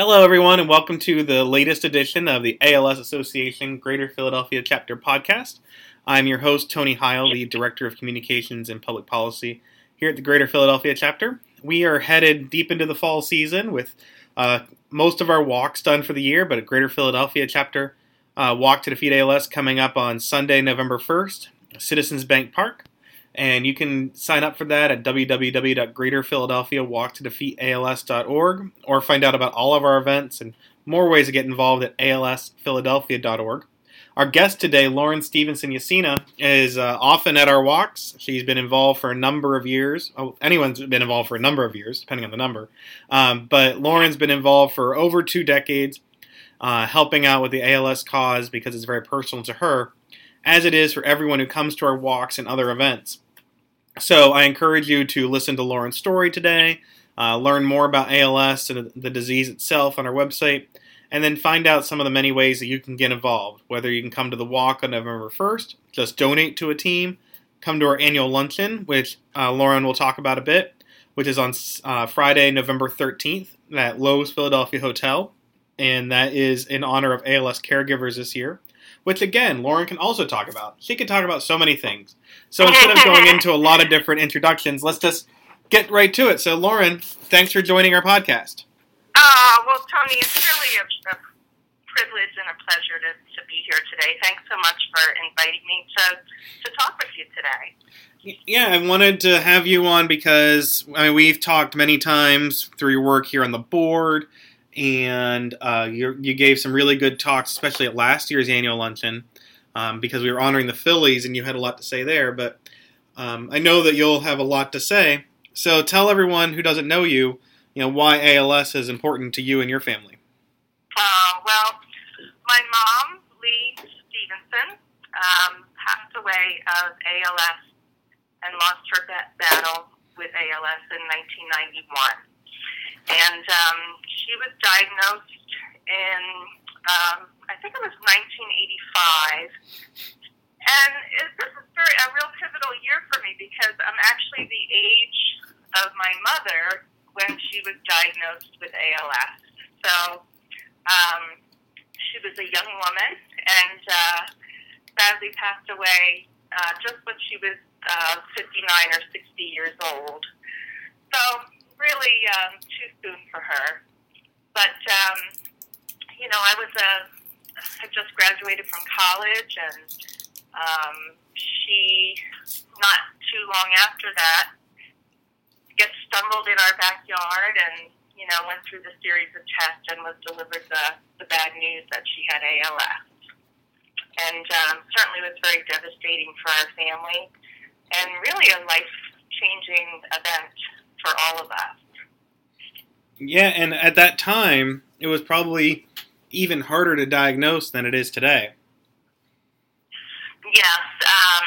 Hello, everyone, and welcome to the latest edition of the ALS Association Greater Philadelphia Chapter podcast. I'm your host, Tony Heil, the Director of Communications and Public Policy here at the Greater Philadelphia Chapter. We are headed deep into the fall season with uh, most of our walks done for the year, but a Greater Philadelphia Chapter uh, Walk to Defeat ALS coming up on Sunday, November 1st, Citizens Bank Park. And you can sign up for that at www.greaterphiladelphiawalktodefeatals.org or find out about all of our events and more ways to get involved at alsphiladelphia.org. Our guest today, Lauren Stevenson Yasina, is uh, often at our walks. She's been involved for a number of years. Oh, anyone's been involved for a number of years, depending on the number. Um, but Lauren's been involved for over two decades, uh, helping out with the ALS cause because it's very personal to her, as it is for everyone who comes to our walks and other events. So I encourage you to listen to Lauren's story today, uh, learn more about ALS and the disease itself on our website, and then find out some of the many ways that you can get involved. Whether you can come to the walk on November 1st, just donate to a team, come to our annual luncheon, which uh, Lauren will talk about a bit, which is on uh, Friday, November 13th at Loews Philadelphia Hotel, and that is in honor of ALS caregivers this year which again, Lauren can also talk about. She can talk about so many things. So instead of going into a lot of different introductions, let's just get right to it. So, Lauren, thanks for joining our podcast. Oh, well, Tony, it's really a, a privilege and a pleasure to, to be here today. Thanks so much for inviting me to, to talk with you today. Yeah, I wanted to have you on because I mean, we've talked many times through your work here on the board and uh, you, gave some really good talks, especially at last year's annual luncheon, um, because we were honoring the Phillies, and you had a lot to say there. But um, I know that you'll have a lot to say. So tell everyone who doesn't know you, you know, why ALS is important to you and your family. Uh, well, my mom, Lee Stevenson, um, passed away of ALS and lost her battle with ALS in 1991. And um, she was diagnosed in, um, I think it was 1985. And it, this is very, a real pivotal year for me because I'm actually the age of my mother when she was diagnosed with ALS. So um, she was a young woman and uh, sadly passed away uh, just when she was uh, 59 or 60 years old. So really um, too soon for her. But um, you know, I was a had just graduated from college, and um, she not too long after that gets stumbled in our backyard and you know went through the series of tests and was delivered the the bad news that she had ALS. And um, certainly was very devastating for our family, and really a life changing event for all of us. Yeah, and at that time, it was probably even harder to diagnose than it is today. Yes, um,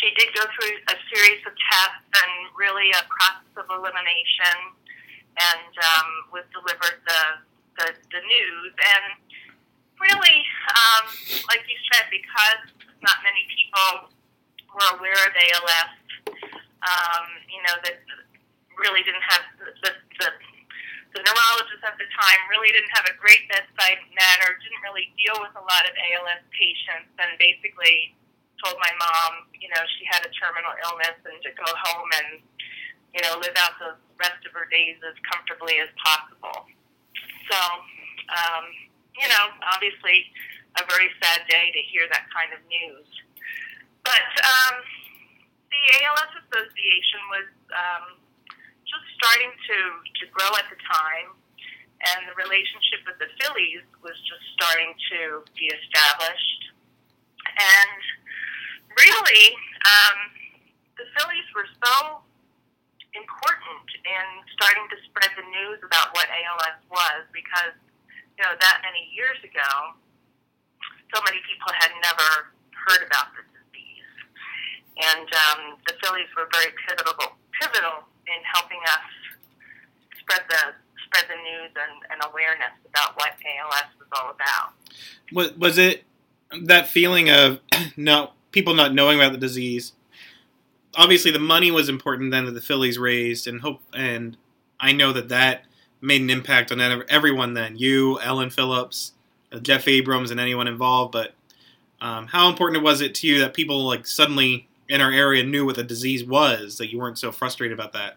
she did go through a series of tests and really a process of elimination, and um, was delivered the, the the news. And really, um, like you said, because not many people were aware of ALS, um, you know that really didn't have the, the the neurologist at the time really didn't have a great bedside manner, didn't really deal with a lot of ALS patients, and basically told my mom, you know, she had a terminal illness and to go home and, you know, live out the rest of her days as comfortably as possible. So, um, you know, obviously a very sad day to hear that kind of news. But um, the ALS Association was um, just starting to, to grow at the time, and the relationship with the Phillies was just starting to be established. And really, um, the Phillies were so important in starting to spread the news about what ALS was because, you know, that many years ago, so many people had never heard about this disease. And um, the Phillies were very pivotal, pivotal in helping us spread the spread the news and, and awareness about what ALS was all about. Was was it that feeling of no people not knowing about the disease? Obviously, the money was important then that the Phillies raised, and hope and I know that that made an impact on everyone. Then you, Ellen Phillips, uh, Jeff Abrams, and anyone involved. But um, how important was it to you that people like suddenly in our area knew what the disease was, that you weren't so frustrated about that?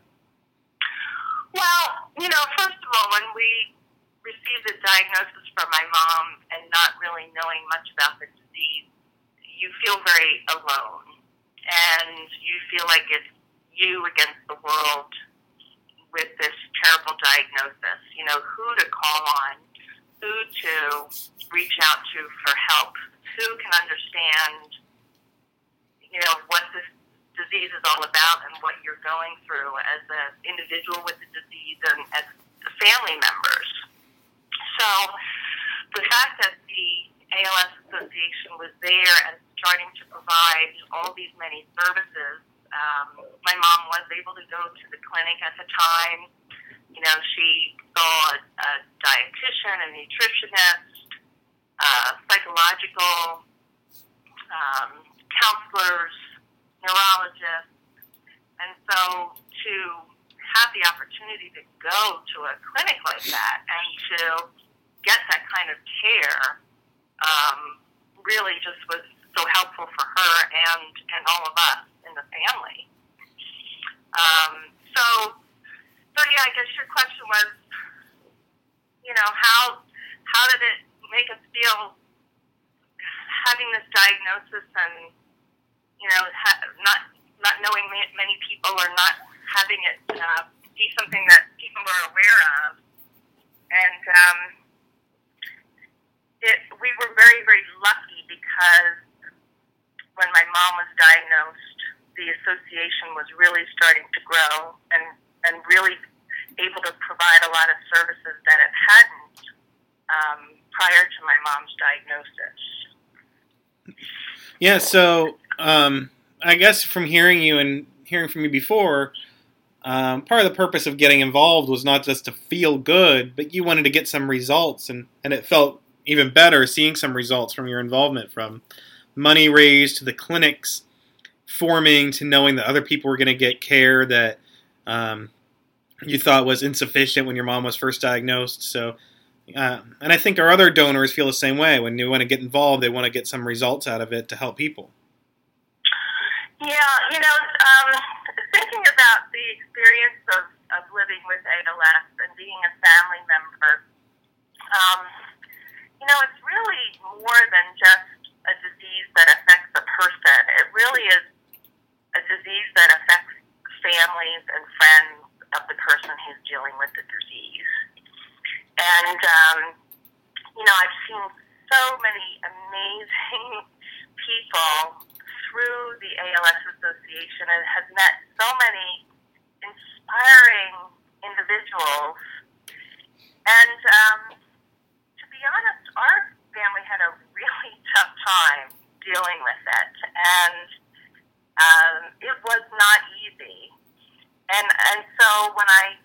Well, you know, first of all, when we received the diagnosis from my mom and not really knowing much about the disease, you feel very alone. And you feel like it's you against the world with this terrible diagnosis. You know, who to call on, who to reach out to for help, who can understand, you know, what this disease is all about and what you're going through as an individual with the disease and as family members. So the fact that the ALS Association was there and starting to provide all these many services, um, my mom was able to go to the clinic at the time. You know, she saw a, a dietitian, a nutritionist, uh, psychological um, counselors, neurologists. And so to have the opportunity to go to a clinic like that and to get that kind of care um, really just was so helpful for her and, and all of us in the family. Um, so, so yeah, I guess your question was, you know, how how did it make us feel having this diagnosis and you know, ha- not not knowing many people or not having it uh, be something that people are aware of, and um, it we were very very lucky because when my mom was diagnosed, the association was really starting to grow and and really able to provide a lot of services that it hadn't um, prior to my mom's diagnosis. Yeah, so um, I guess from hearing you and hearing from you before, um, part of the purpose of getting involved was not just to feel good, but you wanted to get some results, and, and it felt even better seeing some results from your involvement from money raised to the clinics forming to knowing that other people were going to get care that um, you thought was insufficient when your mom was first diagnosed. So, uh, and I think our other donors feel the same way. When they want to get involved, they want to get some results out of it to help people. Yeah, you know, um, thinking about the experience of, of living with ALS and being a family member, um, you know, it's really more than just a disease that affects a person. It really is a disease that affects families and friends of the person who's dealing with the disease. And, um, you know, I've seen so many amazing people through the ALS Association and has met so many inspiring individuals. And um, to be honest, our family had a really tough time dealing with it, and um, it was not easy. And and so when I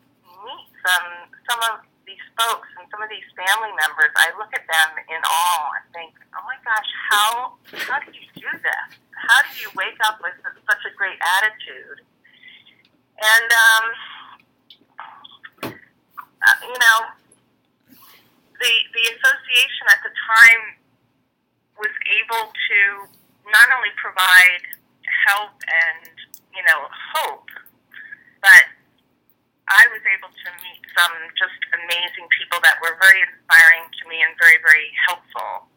meet some some of these folks and some of these family members, I look at them in awe and think, oh my gosh, how how did you do this? How do you wake up with such a great attitude? And um, uh, you know, the the association at the time was able to not only provide help and you know hope, but I was able to meet some just amazing people that were very inspiring to me and very, very helpful.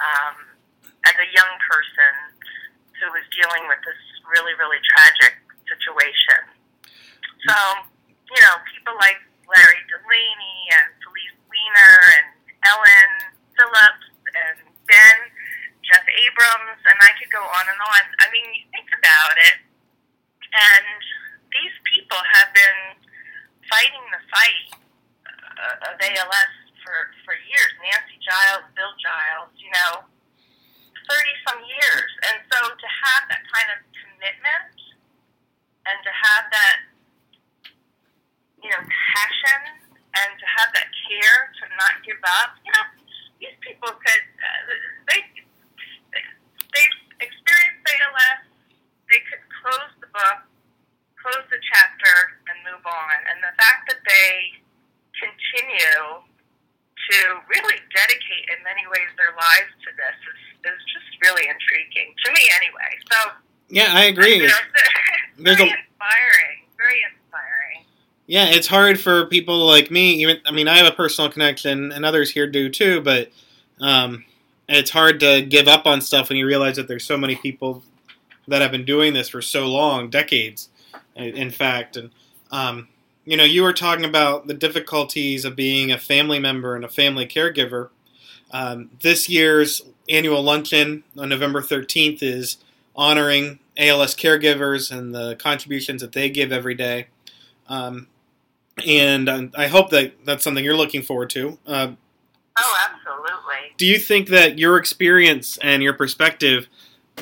Um, as a young person who was dealing with this really, really tragic situation. So, you know, people like Larry Delaney and Felice Weiner and Ellen Phillips and Ben, Jeff Abrams, and I could go on and on. I mean, you think about it, and these people have been fighting the fight uh, of ALS for, for years. Nancy Giles, Bill Giles, you know, 30 some years. And so to have that kind of commitment and to have that, you know, passion and to have that care to not give up, you know, these people could, uh, they, they, they experienced ALS, they could close the book, close the chapter, and move on. And the fact that they to really dedicate in many ways their lives to this is, is just really intriguing to me anyway. So yeah, I agree. There's very a inspiring, very inspiring. yeah, it's hard for people like me. Even I mean, I have a personal connection, and others here do too. But um, it's hard to give up on stuff when you realize that there's so many people that have been doing this for so long, decades, in fact. And um, you know, you were talking about the difficulties of being a family member and a family caregiver. Um, this year's annual luncheon on November 13th is honoring ALS caregivers and the contributions that they give every day. Um, and I hope that that's something you're looking forward to. Uh, Oh, absolutely. do you think that your experience and your perspective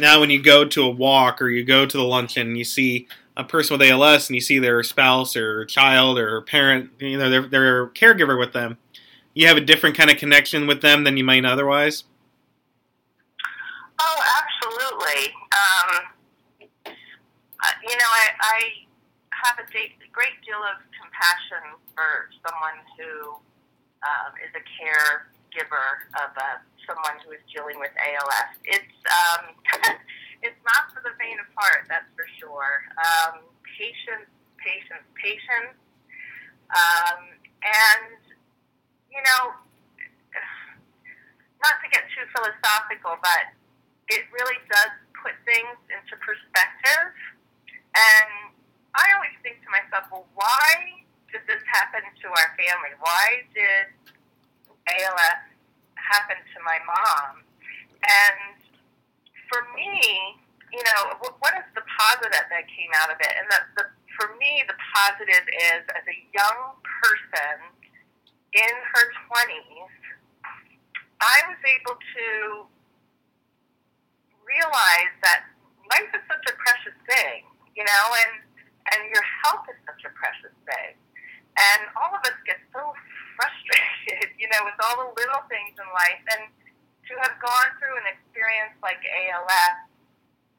now when you go to a walk or you go to the luncheon and you see a person with ALS and you see their spouse or child or parent, you know, their, their caregiver with them, you have a different kind of connection with them than you might otherwise? Absolutely. Um, uh, you know, I, I have a great deal of compassion for someone who um, is a caregiver of uh, someone who is dealing with ALS. It's um, it's not for the faint of heart, that's for sure. Um, patience, patience, patience, um, and you know, not to get too philosophical, but it really does put things into perspective. And I always think to myself, well, why did this happen to our family? Why did ALS happen to my mom? And for me, you know, what is the positive that came out of it? And the, the, for me, the positive is as a young person in her 20s, I was able to realize that life is such a precious thing, you know, and and your health is such a precious thing. And all of us get so frustrated, you know, with all the little things in life. And to have gone through an experience like ALS,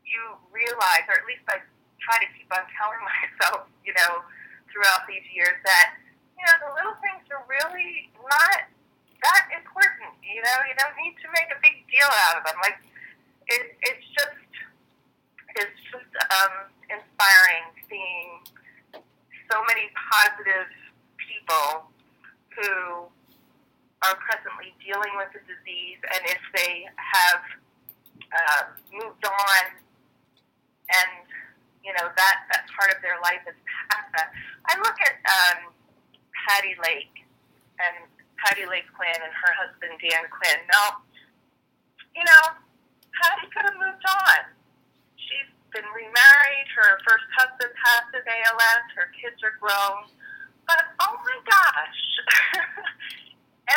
you realize, or at least I try to keep on telling myself, you know, throughout these years that, you know, the little things are really not that important. You know, you don't need to make a big deal out of them. Like, it, it's just it's just um, inspiring seeing so many positive people who are presently dealing with the disease, and if they have uh, moved on, and you know that that part of their life is past. I look at um, Patty Lake and Patty Lake Quinn and her husband Dan Quinn. Now, you know, Patty could have moved on. She's been remarried. Her first husband passed of ALS. Her kids are grown. But oh my gosh,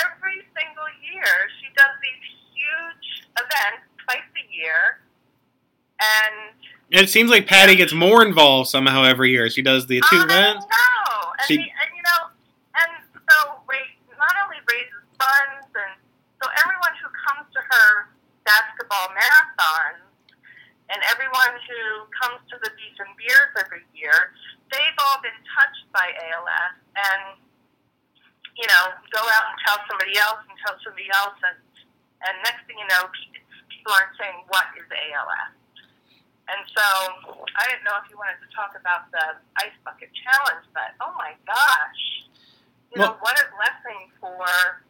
every single year she does these huge events twice a year, and It seems like Patty gets more involved somehow every year. She does the two I events. know. And, She- the, and you know, and so not only raises funds, and so everyone who comes to her basketball marathons, and everyone who comes to the beef and beers every year, they've all been touched by ALS, and you know, go out and tell somebody else and tell somebody else, and and next thing you know, people aren't saying what is ALS. And so I didn't know if you wanted to talk about the ice bucket challenge, but oh my gosh, you know what a blessing for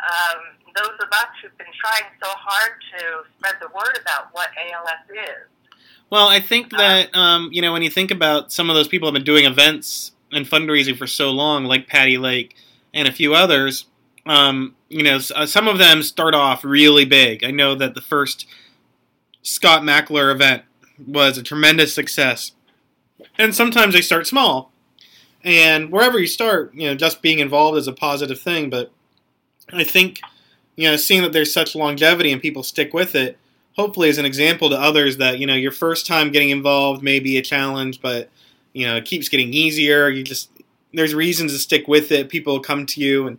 um, those of us who've been trying so hard to spread the word about what ALS is. Well, I think that um, you know when you think about some of those people have been doing events and fundraising for so long, like Patty Lake and a few others. Um, you know, uh, some of them start off really big. I know that the first Scott Mackler event was a tremendous success, and sometimes they start small. And wherever you start, you know, just being involved is a positive thing. But I think, you know, seeing that there's such longevity and people stick with it, hopefully is an example to others that you know your first time getting involved may be a challenge, but you know it keeps getting easier. You just there's reasons to stick with it. People come to you, and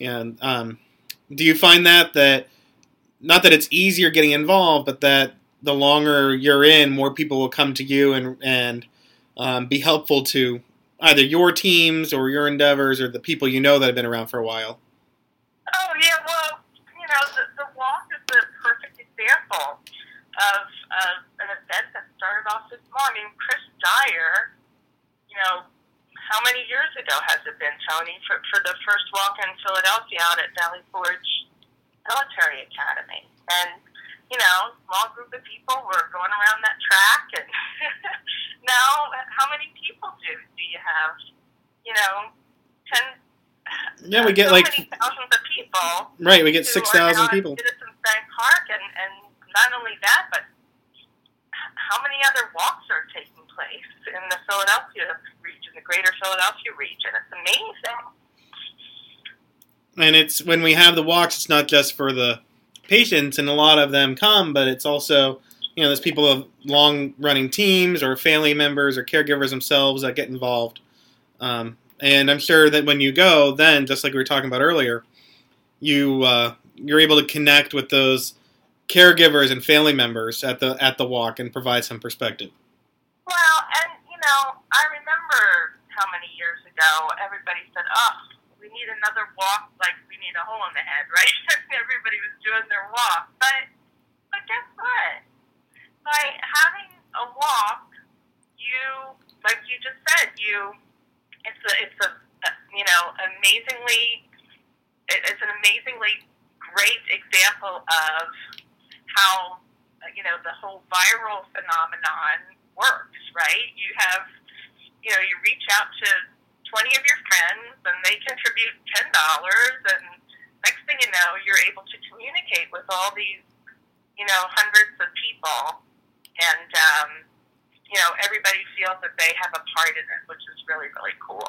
and um, do you find that that not that it's easier getting involved, but that the longer you're in, more people will come to you and and um, be helpful to either your teams or your endeavors or the people you know that have been around for a while. Oh, yeah, well, you know, the, the walk is the perfect example of, of an event that started off this mean, Chris Dyer, you know, how many years ago has it been, Tony, for, for the first walk in Philadelphia out at Valley Forge Military Academy? And, you know, small group of people were going around that track. And now, how many people do, do you have? You know, 10. Yeah, we get so like thousands of people right. We get six thousand people. Citizens Bank Park, and, and not only that, but how many other walks are taking place in the Philadelphia region, the greater Philadelphia region? It's amazing. and it's when we have the walks it's not just for the patients and a lot of them come but it's also you know there's people of long running teams or family members or caregivers themselves that get involved um, and i'm sure that when you go then just like we were talking about earlier you uh, you're able to connect with those caregivers and family members at the at the walk and provide some perspective Well, and you know, I remember how many years ago everybody said, "Oh, we need another walk, like we need a hole in the head," right? everybody was doing their walk, but but guess what? By having a walk, you, like you just said, you, it's a, it's a, you know, amazingly, it's an amazingly great example of how you know the whole viral phenomenon works, right? You have, you know, you reach out to twenty of your friends, and they contribute ten dollars, and next thing you know, you're able to communicate with all these, you know, hundreds of people, and um, you know, everybody feels that they have a part in it, which is really really cool.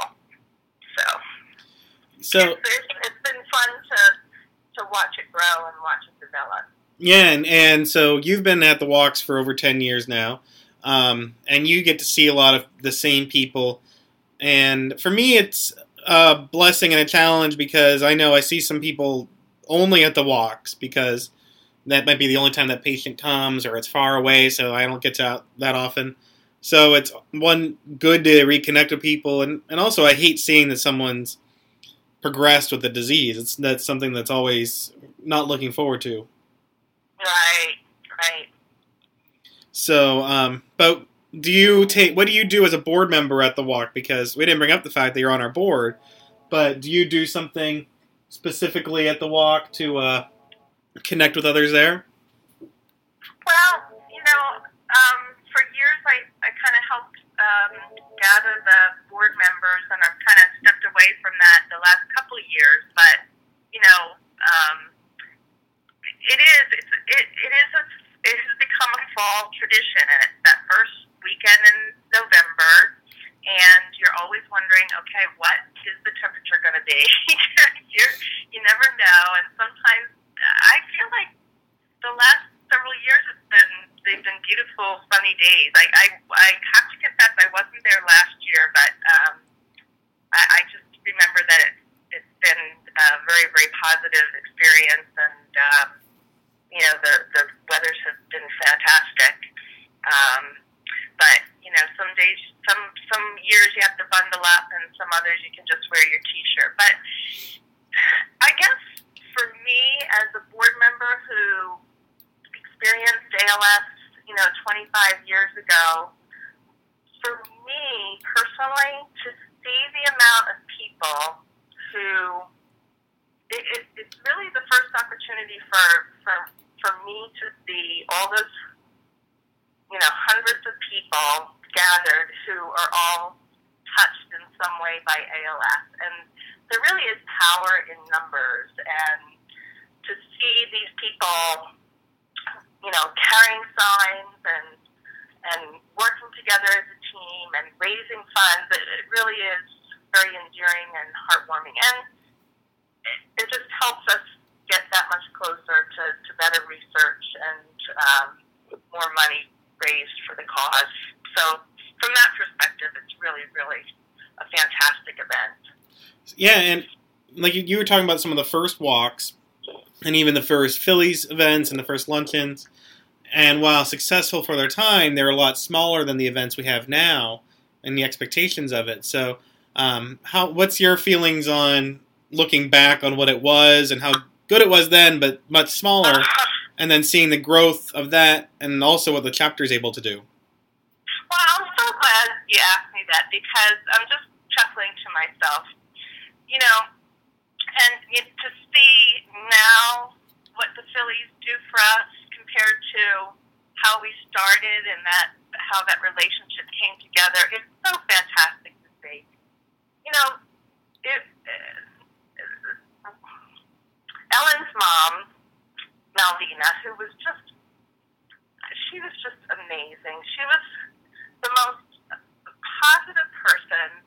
So, so it's, it's, it's been fun to to watch it grow and watch it develop. Yeah, and, and so you've been at the walks for over 10 years now, um, and you get to see a lot of the same people. And for me, it's a blessing and a challenge because I know I see some people only at the walks because that might be the only time that patient comes or it's far away, so I don't get to out that often. So it's one good to reconnect with people, and, and also I hate seeing that someone's progressed with the disease. It's that's something that's always not looking forward to. Right, right. So, um, but do you take what do you do as a board member at the walk? Because we didn't bring up the fact that you're on our board, but do you do something specifically at the walk to uh, connect with others there? Well, you know, um, for years I, I kind of helped um, gather the board members, and I've kind of stepped away from that the last couple of years. But you know, um, it is it's, it, it is a, it has become a fall tradition, and it's that first weekend in November. And you're always wondering, okay, what is the temperature going to be? you're, you never know, and sometimes I feel like the last several years it's been they've been beautiful sunny days. I I, I have to confess I wasn't there last year, but um, I, I just remember that it, it's been a very very positive experience, and um, you know the the weathers have been fantastic. Um, but you know some days some some years you have to bundle up, and some others you can just wear your t-shirt. But I guess for me as a board member who experienced ALS, you know, 25 years ago, for me personally, to see the amount of people who it, it, it's really the first opportunity for, for for me to see all those you know hundreds of people gathered who are all touched in some way by ALS, and there really is power in numbers, and to see these people you know, carrying signs and and working together as a team and raising funds. It, it really is very endearing and heartwarming, and it, it just helps us get that much closer to, to better research and um, more money raised for the cause. So, from that perspective, it's really, really a fantastic event. Yeah, and like you, you were talking about some of the first walks, and even the first Phillies events and the first luncheons. And while successful for their time, they're a lot smaller than the events we have now and the expectations of it. So, um, how what's your feelings on looking back on what it was and how good it was then, but much smaller, and then seeing the growth of that, and also what the chapter is able to do. Well, I'm so glad you asked me that because I'm just chuckling to myself. You know, and to see now what the Phillies do for us compared to how we started and that how that relationship came together, it's so fantastic to see. You know, it, uh, Ellen's mom, Malvina, who was just, she was just amazing. She was the most positive person.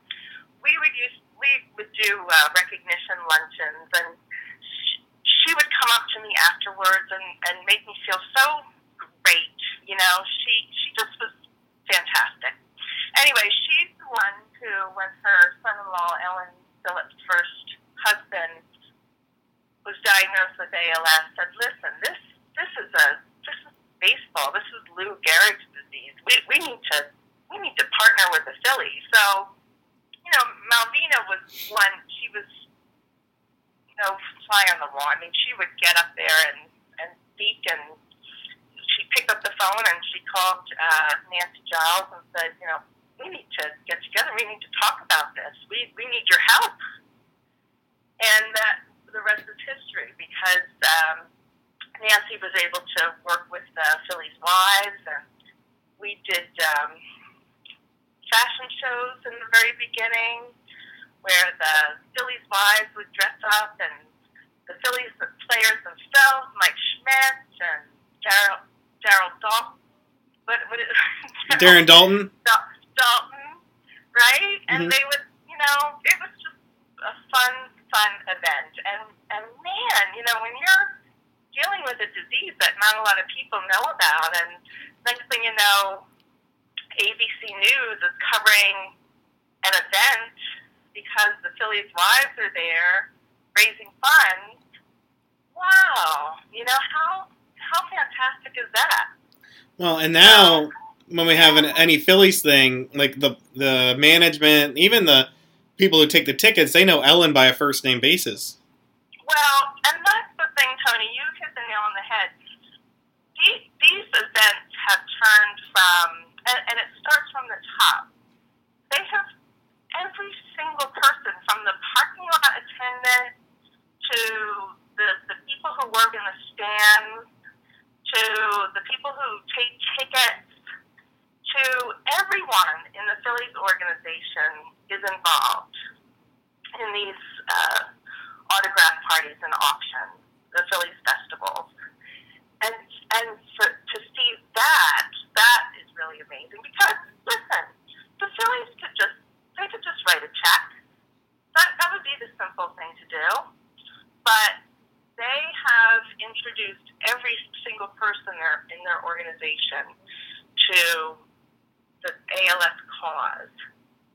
We would use, we would do uh, recognition luncheons, and she, she would come up to me afterwards and, and make me feel so great. You know, she she just was fantastic. Anyway, she's the one who, when her son-in-law Ellen Phillips' first husband was diagnosed with ALS, said, "Listen, this this is a this is baseball. This is Lou Gehrig's disease. We we need to we need to partner with the Phillies." So, you know, Malvina was one. She was you know fly on the wall. I mean, she would get up there and and speak and she picked up the phone and she called uh, Nancy Giles and said, you know, we need to get together. We need to talk about this. We we need your help. And that the rest is history because um, Nancy was able to work with the Phillies wives and we did um, fashion shows in the very beginning where the Phillies wives would dress up and the Phillies players themselves, Mike Schmidt and Daryl Daryl Daulton. What, what is, Darren Daulton. Dalton, right? And Mhm. they would, you know, it was just a fun, fun event. And and man, you know, when you're dealing with a disease that not a lot of people know about, and next thing you know, ABC News is covering an event because the Phillies wives are there raising funds. Wow, you know how how fantastic is that? Well, and now um, when we have an, any Phillies thing, like the the management, even the people who take the tickets, they know Ellen by a first name basis. Well, and that's the thing, Tony. You hit the nail on the head. These, these events have turned from, and, and it starts from the top. They have every single person, from the parking lot attendant to the, the people who work in the stands, to the people who take tickets, to everyone in the Phillies organization is involved in these uh, autograph parties and auctions, the Phillies festivals. And and for, to see that, that is really amazing because listen, the Phillies could just they could just write a check. That that would be the simple thing to do. But they have introduced every single person there in their organization to the ALS cause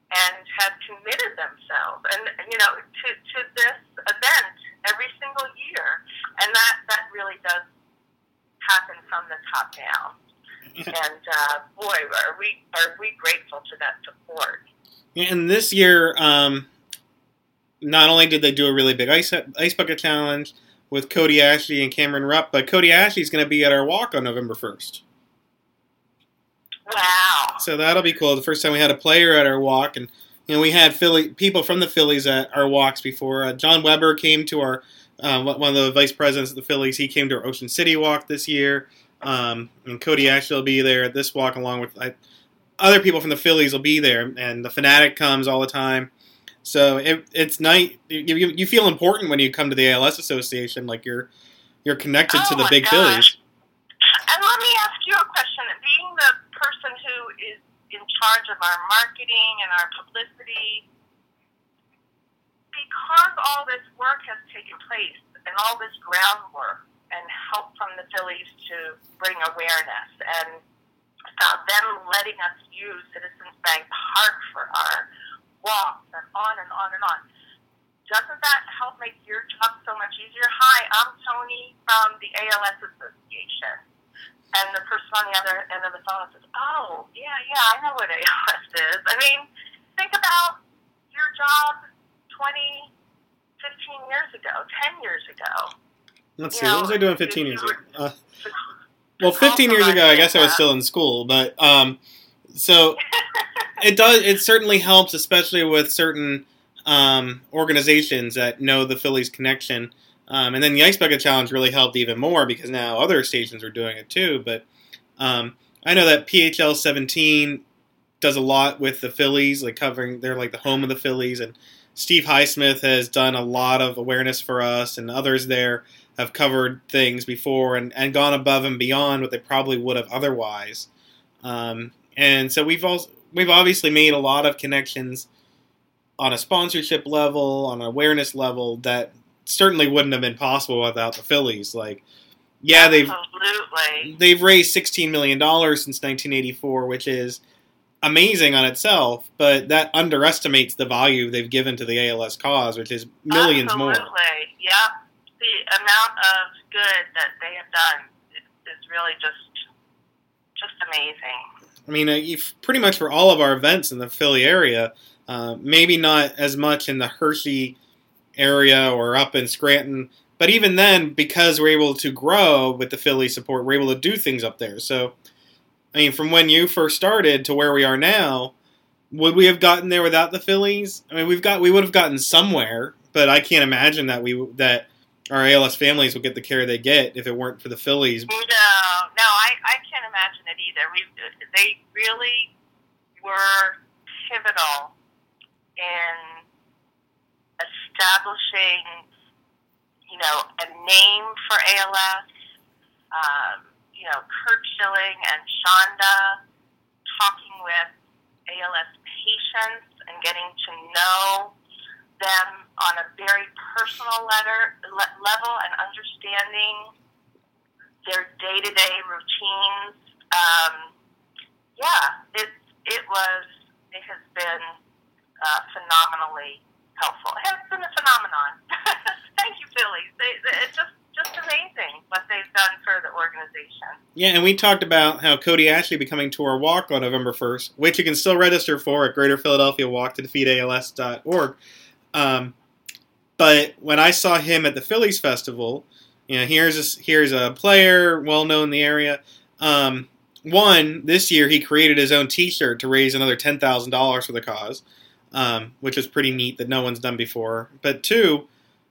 and have committed themselves. And you know to, to this event every single year. And that that really does happen from the top down. And uh, boy are we are we grateful to that support. And this year, um, not only did they do a really big ice ice bucket challenge with Cody Asche and Cameron Rupp, but Cody Asche's going to be at our walk on November first. wow So that'll be cool. The first time we had a player at our walk, and you know we had Philly people from the Phillies at our walks before. Uh, John Weber came to our uh, one of the vice presidents of the Phillies. He came to our Ocean City walk this year, um, and Cody Asche will be there at this walk along with I, other people from the Phillies will be there, and the Phanatic comes all the time. So it, it's nice. You, you, you feel important when you come to the ALS Association, like you're you're connected to Oh the big gosh. Phillies. And let me ask you a question. Being the person who is in charge of our marketing and our publicity, because all this work has taken place and all this groundwork and help from the Phillies to bring awareness and uh, them letting us use Citizens Bank Park for our walks and on and on and on. Doesn't that help make your job so much easier? Hi, I'm Tony from the ALS Association. And the person on the other end of the phone says, Oh, yeah, yeah, I know what ALS is. I mean, think about your job 20, 15 years ago, 10 years ago. Let's see. know, what was I doing 15 years ago? Uh, well, 15 years ago, I guess I was still in school, but um, so it does. It certainly helps, especially with certain um, organizations that know the Phillies connection. Um, and then the Ice Bucket Challenge really helped even more because now other stations are doing it too. But um, I know that PHL 17 does a lot with the Phillies, like covering. They're like the home of the Phillies, and Steve Highsmith has done a lot of awareness for us, and others there have covered things before and, and gone above and beyond what they probably would have otherwise. Um, and so we've also we've obviously made a lot of connections on a sponsorship level, on an awareness level that certainly wouldn't have been possible without the Phillies. Like, yeah, they've Absolutely. they've raised sixteen million dollars since 1984, which is amazing on itself, but that underestimates the value they've given to the ALS cause, which is millions more. Absolutely. Yep. The amount of good that they have done is, is really just just amazing. I mean, uh, if- pretty much for all of our events in the Philly area, uh, maybe not as much in the Hershey area or up in Scranton, but even then, because we're able to grow with the Philly support, we're able to do things up there. So, I mean, from when you first started to where we are now, would we have gotten there without the Phillies? I mean, we've got we would have gotten somewhere, but I can't imagine that we that our ALS families would get the care they get if it weren't for the Phillies. Imagine it either. We they really were pivotal in establishing, you know, a name for ALS. Um, you know, Curt Schilling and Shonda talking with ALS patients and getting to know them on a very personal letter, le- level and understanding their day to day routines. Um, yeah, it it was it has been uh, phenomenally helpful. It has been a phenomenon. Thank you, Phillies. They, they, it's just just amazing what they've done for the organization. Yeah, and we talked about how Cody Asche becoming to our walk on November 1st, which you can still register for at Greater Philadelphia Walk to Defeat ALS.org. Um, but when I saw him at the Phillies Festival, you know, here's a, here's a player well known in the area. Um, one, this year he created his own t shirt to raise another $10,000 for the cause, um, which is pretty neat that no one's done before. But two,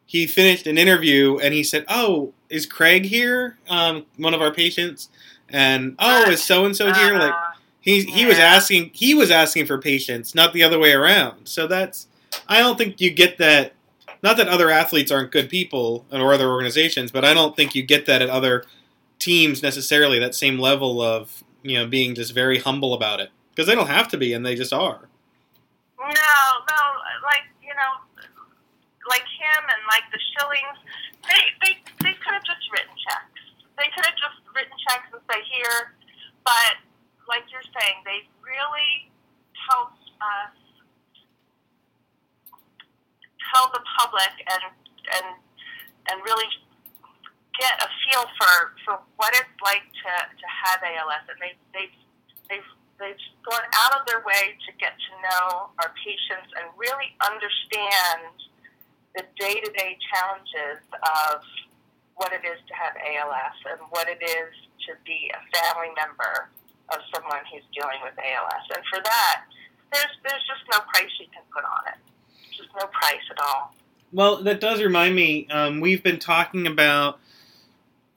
he finished an interview and he said, "Oh, is Craig here? Um, one of our patients." And oh, is so and so here? Like Uh, he he was asking he was asking for patients, not the other way around. So that's I don't think you get that. Not that other athletes aren't good people or other organizations, but I don't think you get that at other teams necessarily. That same level of you know being just very humble about it because they don't have to be, and they just are. No, no, like you know, like him and like the Shillings, they they they could have just written checks. They could have just written checks and say here, but like you're saying, they really helped us tell the public and and and really get a feel for for what it's like to to have ALS, and they they they've they've gone out of their way to get to know our patients and really understand the day to day challenges of what it is to have ALS and what it is to be a family member of someone who's dealing with ALS. And for that, there's there's just no price you can put on it. Just no price at all. Well, that does remind me. Um, we've been talking about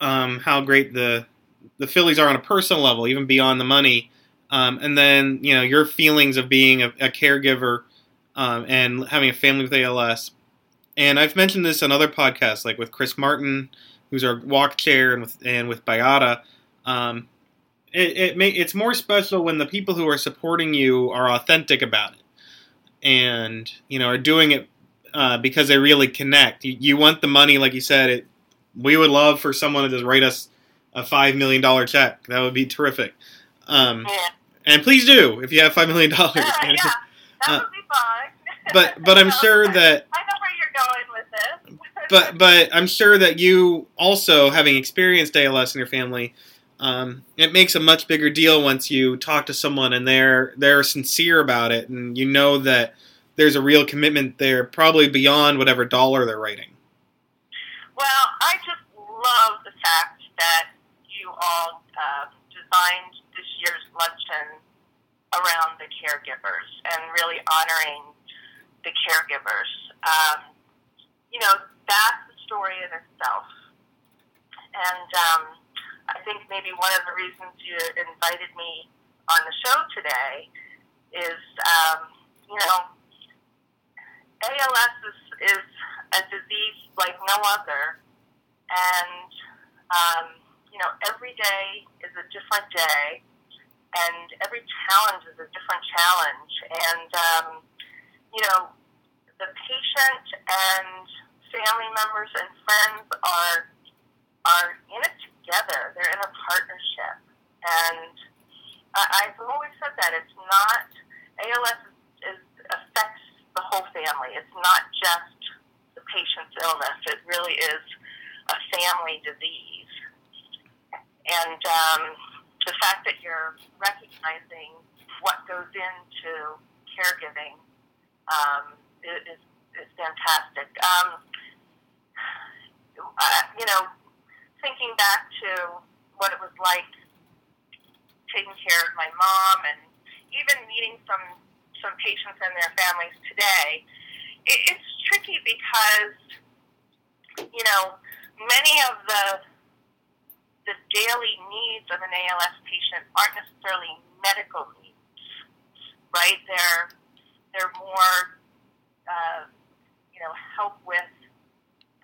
um, how great the the Phillies are on a personal level, even beyond the money. Um, and then you know your feelings of being a, a caregiver um, and having a family with ALS. And I've mentioned this on other podcasts, like with Chris Martin, who's our walk chair, and with and with Bayada. Um, it, it may, it's more special when the people who are supporting you are authentic about it, and you know are doing it uh, because they really connect. You, you want the money, like you said. It, we would love for someone to just write us a five million dollar check. That would be terrific. Um, Yeah, and please do if you have five million dollars. yeah, yeah that Uh, would be fine. But but I'm sure that I know where you're going with this. but but I'm sure that you also having experienced ALS in your family, um, it makes a much bigger deal once you talk to someone and they're they're sincere about it and you know that there's a real commitment there, probably beyond whatever dollar they're writing. Well, I just love the fact that you all uh, designed this year's luncheon around the caregivers and really honoring the caregivers. Um, you know, that's the story in itself. And um, I think maybe one of the reasons you invited me on the show today is, um, you know, ALS is, is no other. And, um, you know, every day is a different day, and every challenge is a different challenge. And, um, you know, the patient and family members and friends are are in it together. They're in a partnership, and I, I've always said that it's not ALS is, affects the whole family. It's not just patient's illness. It really is a family disease, and um, the fact that you're recognizing what goes into caregiving um, is, is fantastic. Um, uh, you know, thinking back to what it was like taking care of my mom and even meeting some some patients and their families today, it, it's tricky because you know many of the the daily needs of an ALS patient aren't necessarily medical needs, right? They're they're more uh, you know help with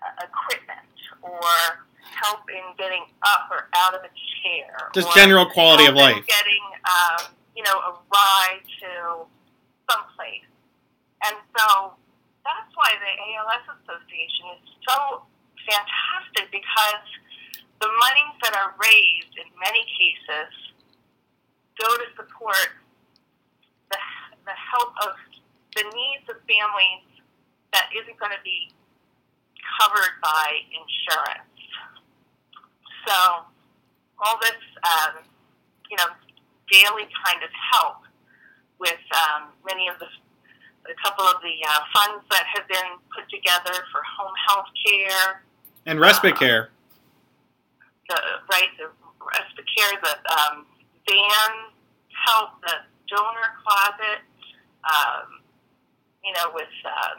uh, equipment or help in getting up or out of a chair. Just general quality of life. In getting, um, you know, a ride to someplace. And so that's why the ALS Association is so fantastic because the monies that are raised in many cases go to support the, the help of the needs of families that isn't going to be covered by insurance. So all this, um, you know, daily kind of help with um, many of the, a couple of the uh, funds that have been put together for home health care, And respite Uh, care. the right, the respite care, the um, van help, the donor closet. Um, you know, with uh,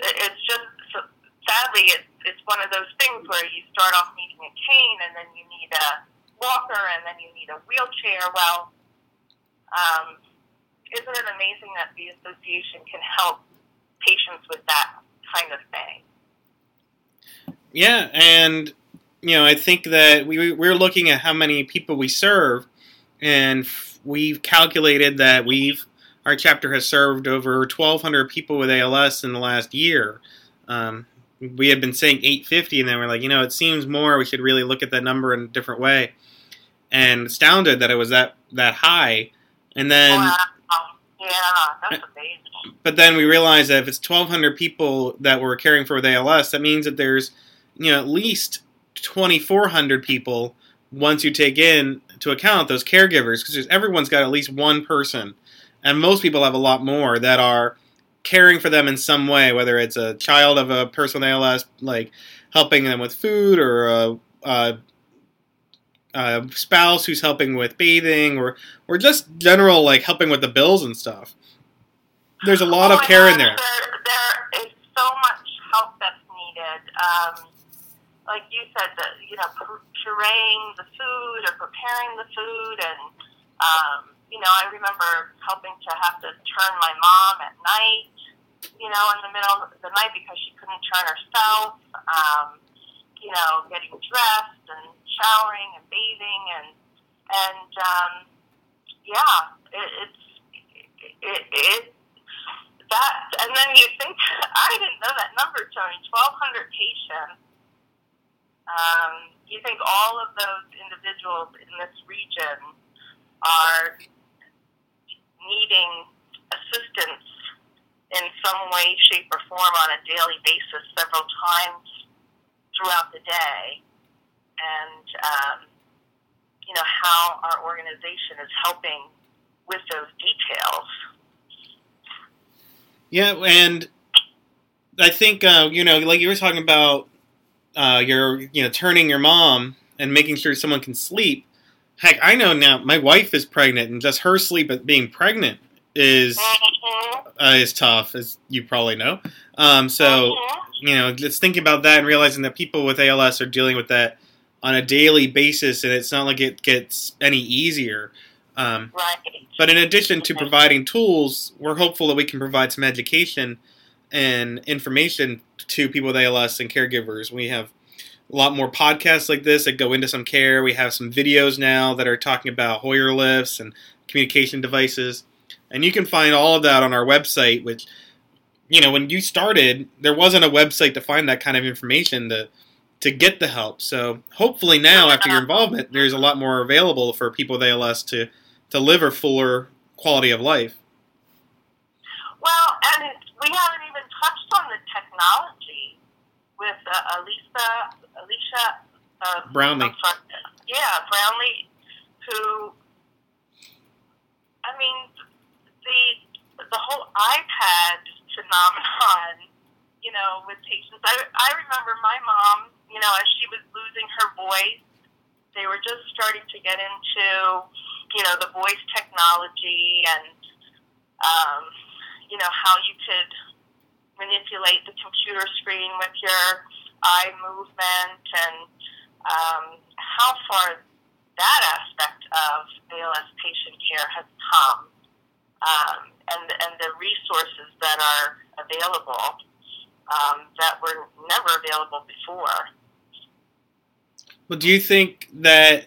it's just so, sadly it's it's one of those things where you start off needing a cane and then you need a walker and then you need a wheelchair. Well, um, isn't it amazing that the association can help patients with that kind of thing? Yeah, and you know, I think that we we're looking at how many people we serve, and we've calculated that we've our chapter has served over 1,200 people with ALS in the last year. Um, we had been saying 850, and then we're like, you know, it seems more. We should really look at that number in a different way. And astounded that it was that that high. And then, wow. Yeah, that's amazing. but then we realized that if it's 1,200 people that we're caring for with ALS, that means that there's, you know, at least 2,400 people once you take in to account those caregivers, because everyone's got at least one person, and most people have a lot more that are caring for them in some way, whether it's a child of a person with ALS, like helping them with food, or a, a, a spouse who's helping with bathing, or or just general like helping with the bills and stuff. There's a lot oh of care in there. There, there is so much help that's needed. Um, like you said, the, you know, pu- pureeing the food or preparing the food, and um, you know, I remember helping to have to turn my mom at night, you know, in the middle of the night because she couldn't turn herself. Um, you know, getting dressed and showering and bathing, and and um, yeah, it, it's it, it that, and then you think I didn't know that number, Tony. Twelve hundred patients. Um, you think all of those individuals in this region are needing assistance in some way, shape, or form on a daily basis, several times throughout the day, and um, you know how our organization is helping with those details. Yeah, and I think uh, you know, like you were talking about, uh, your you know turning your mom and making sure someone can sleep. Heck, I know now. My wife is pregnant, and just her sleep at being pregnant is Mhm. uh, is tough, as you probably know. Um, so Mhm. you know, just thinking about that and realizing that people with ALS are dealing with that on a daily basis, and it's not like it gets any easier. Um, right. but in addition to providing tools, we're hopeful that we can provide some education and information to people with ALS and caregivers. We have a lot more podcasts like this that go into some care. We have some videos now that are talking about Hoyer lifts and communication devices. And you can find all of that on our website, which, you know, when you started, there wasn't a website to find that kind of information to to get the help. So hopefully now, after your involvement, there's a lot more available for people with ALS to, to live a fuller quality of life. Well, and we haven't even touched on the technology with uh, Elisa, Alicia uh, Brownlee. Sorry. Yeah, Brownlee, who, I mean, the the whole iPad phenomenon, you know, with patients. I, I remember my mom, you know, as she was losing her voice, they were just starting to get into, you know, the voice technology and, um, you know, how you could manipulate the computer screen with your eye movement and um, how far that aspect of ALS patient care has come um, and, and the resources that are available um, that were never available before. Well, do you think that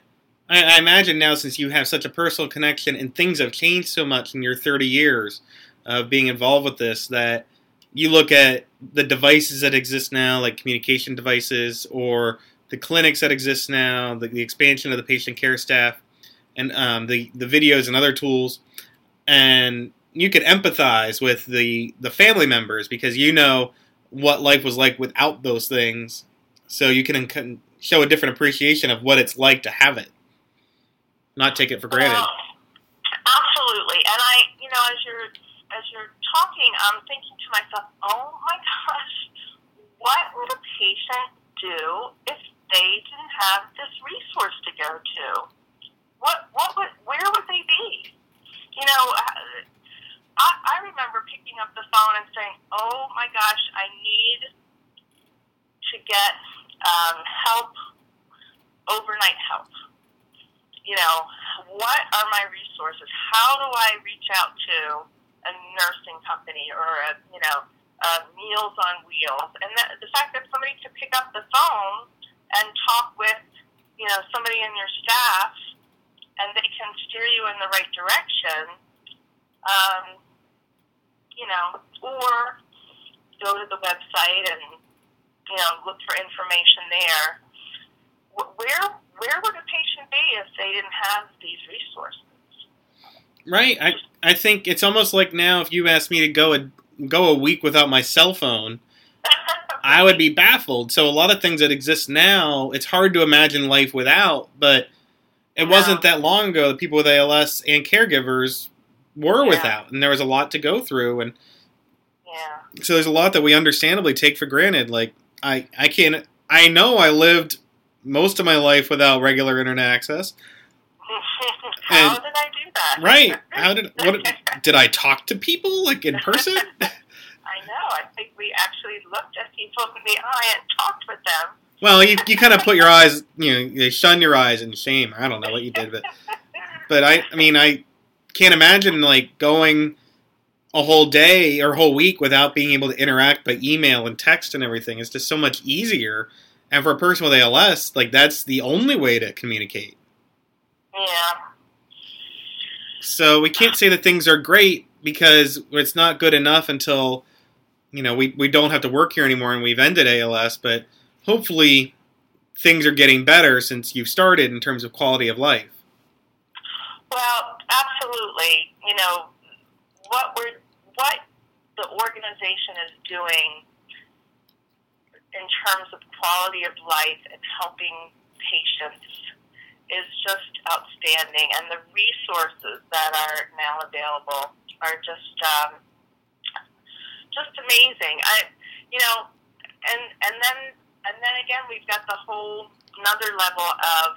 I, imagine now, since you have such a personal connection and things have changed so much in your 30 years of being involved with this, that you look at the devices that exist now, like communication devices, or the clinics that exist now, the, the expansion of the patient care staff, and um, the the videos and other tools, and you could empathize with the the family members because you know what life was like without those things, so you can en- show a different appreciation of what it's like to have it, not take it for granted. Well, absolutely, and I, you know, as you're as you're talking, I'm thinking to myself, oh my gosh, what would a patient do if they didn't have this resource to go to? What what would where would they be? You know, uh, I, remember picking up the phone and saying, oh my gosh, I need to get um, help, overnight help you know, what are my resources? How do I reach out to a nursing company or a, you know, uh, Meals on Wheels? And that, the fact that somebody could pick up the phone and talk with, you know, somebody in your staff and they can steer you in the right direction, um, you know, or go to the website and, you know, look for information there. Where where would a patient be if they didn't have these resources? Right. I I think it's almost like now if you asked me to go a go a week without my cell phone, I would be baffled. So a lot of things that exist now, it's hard to imagine life without, but it Yeah. wasn't that long ago that people with ALS and caregivers were Yeah. without and there was a lot to go through and yeah. so there's a lot that we understandably take for granted. Like I I can't I know I lived most of my life without regular internet access. How And- did I do that? Right. How did what did I talk to people like in person? I know. I think we actually looked at people in the eye and talked with them. Well, you, you kind of put your eyes, you know, you shun your eyes in shame. I don't know what you did, but but I, I mean, I can't imagine like going a whole day or a whole week without being able to interact by email and text and everything. It's just so much easier. And for a person with ALS, like that's the only way to communicate. Yeah. So we can't say that things are great because it's not good enough until you know we, we don't have to work here anymore and we've ended ALS. But hopefully things are getting better since you've started in terms of quality of life. Well, absolutely. You know what we're what the organization is doing in terms of quality of life and helping patients is just outstanding, and the resources that are now available are just um, just amazing. I, you know, and and then and then again, we've got the whole another level of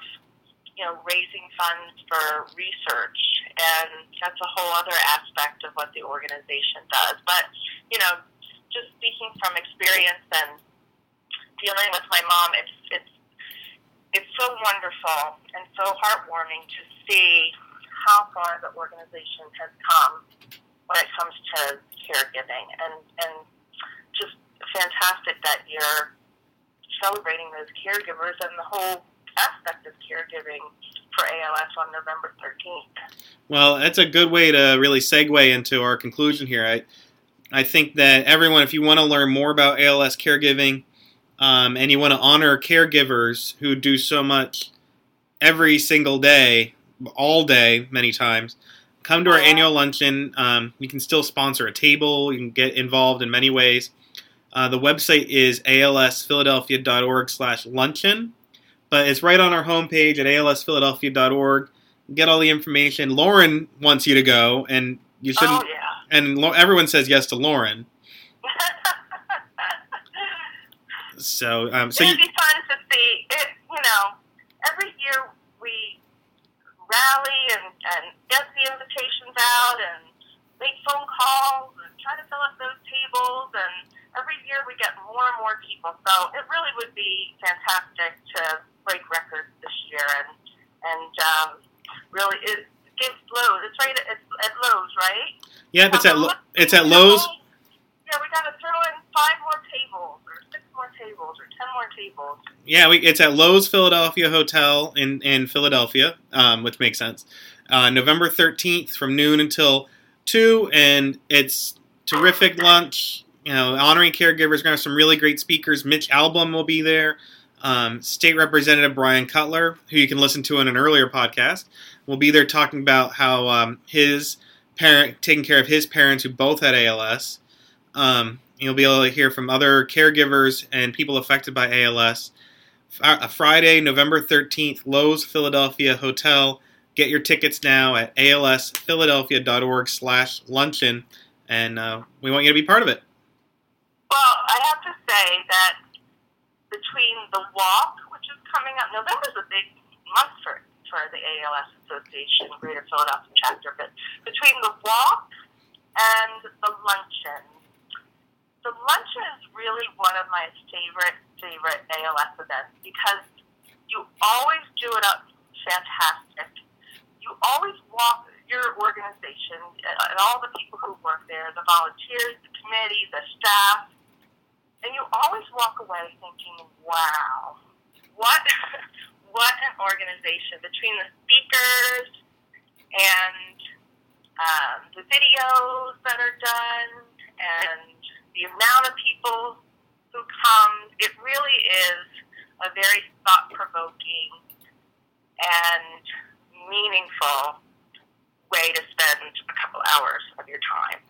you know raising funds for research and that's a whole other aspect of what the organization does. But you know, just speaking from experience and dealing with my mom, it's it's it's so wonderful and so heartwarming to see how far the organization has come when it comes to caregiving, and and just fantastic that you're celebrating those caregivers and the whole aspect of caregiving for ALS on November 13th. Well, that's a good way to really segue into our conclusion here. I, I think that everyone, if you want to learn more about ALS caregiving um, and you want to honor caregivers who do so much every single day, all day, many times, come to our annual luncheon. Um, you can still sponsor a table, you can get involved in many ways. Uh, the website is alsphiladelphia.org slash luncheon, but it's right on our homepage at alsphiladelphia.org. Get all the information. Lauren wants you to go, and you shouldn't. Oh, yeah. And lo- everyone says yes to Lauren. So, um, so It'd be fun to see. It, you know, every year we rally and, and get the invitations out and make phone calls and try to fill up those tables. And every year we get more and more people. So it really would be fantastic to break records this year and and um, really it gives Loews. It's right. At, at Loews, right? yeah, it's at Lo- it's at Loews. Yeah, we got to throw in five more tables, or six more tables, or ten more tables. Yeah, we, it's at Loews Philadelphia Hotel in in Philadelphia, um, which makes sense. Uh, November thirteenth from noon until two, and it's terrific lunch. You know, honoring caregivers. We're gonna have some really great speakers. Mitch Albom will be there. Um, State Representative Bryan Cutler, who you can listen to in an earlier podcast, will be there talking about how um, his parent taking care of his parents who both had ALS. Um, you'll be able to hear from other caregivers and people affected by ALS. Uh, Friday, November 13th, Loews Philadelphia Hotel. Get your tickets now at alsphiladelphia.org slash luncheon, and uh, we want you to be part of it. Well, I have to say that between the walk, which is coming up, November's a big month for, for the ALS Association, Greater Philadelphia chapter, but between the walk and the luncheon, the luncheon is really one of my favorite, favorite ALS events because you always do it up fantastic. You always walk your organization uh, and all the people who work there, the volunteers, the committee, the staff, always walk away thinking, "Wow, what what an organization!" Between the speakers and um, the videos that are done and the amount of people who come, it really is a very thought provoking and meaningful way to spend a couple hours of your time.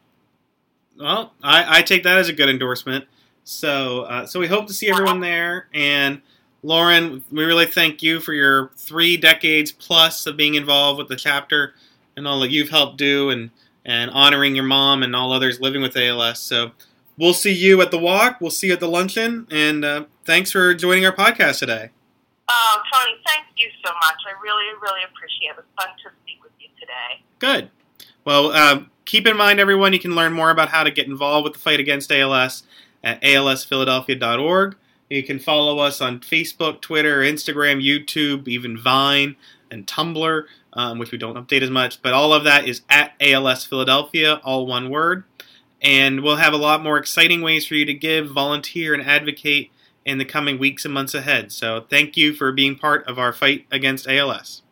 Well, I, I take that as a good endorsement. So, uh, so we hope to see everyone there. And Lauren, we really thank you for your three decades plus of being involved with the chapter and all that you've helped do, and and honoring your mom and all others living with ALS. So, we'll see you at the walk. We'll see you at the luncheon. And uh, thanks for joining our podcast today. Oh, Tony, thank you so much. I really, really appreciate it. It was fun to speak with you today. Good. Well, uh, keep in mind, everyone, you can learn more about how to get involved with the fight against ALS at alsphiladelphia.org. You can follow us on Facebook, Twitter, Instagram, YouTube, even Vine and Tumblr, um, which we don't update as much. But all of that is at ALS Philadelphia, all one word. And we'll have a lot more exciting ways for you to give, volunteer, and advocate in the coming weeks and months ahead. So thank you for being part of our fight against ALS.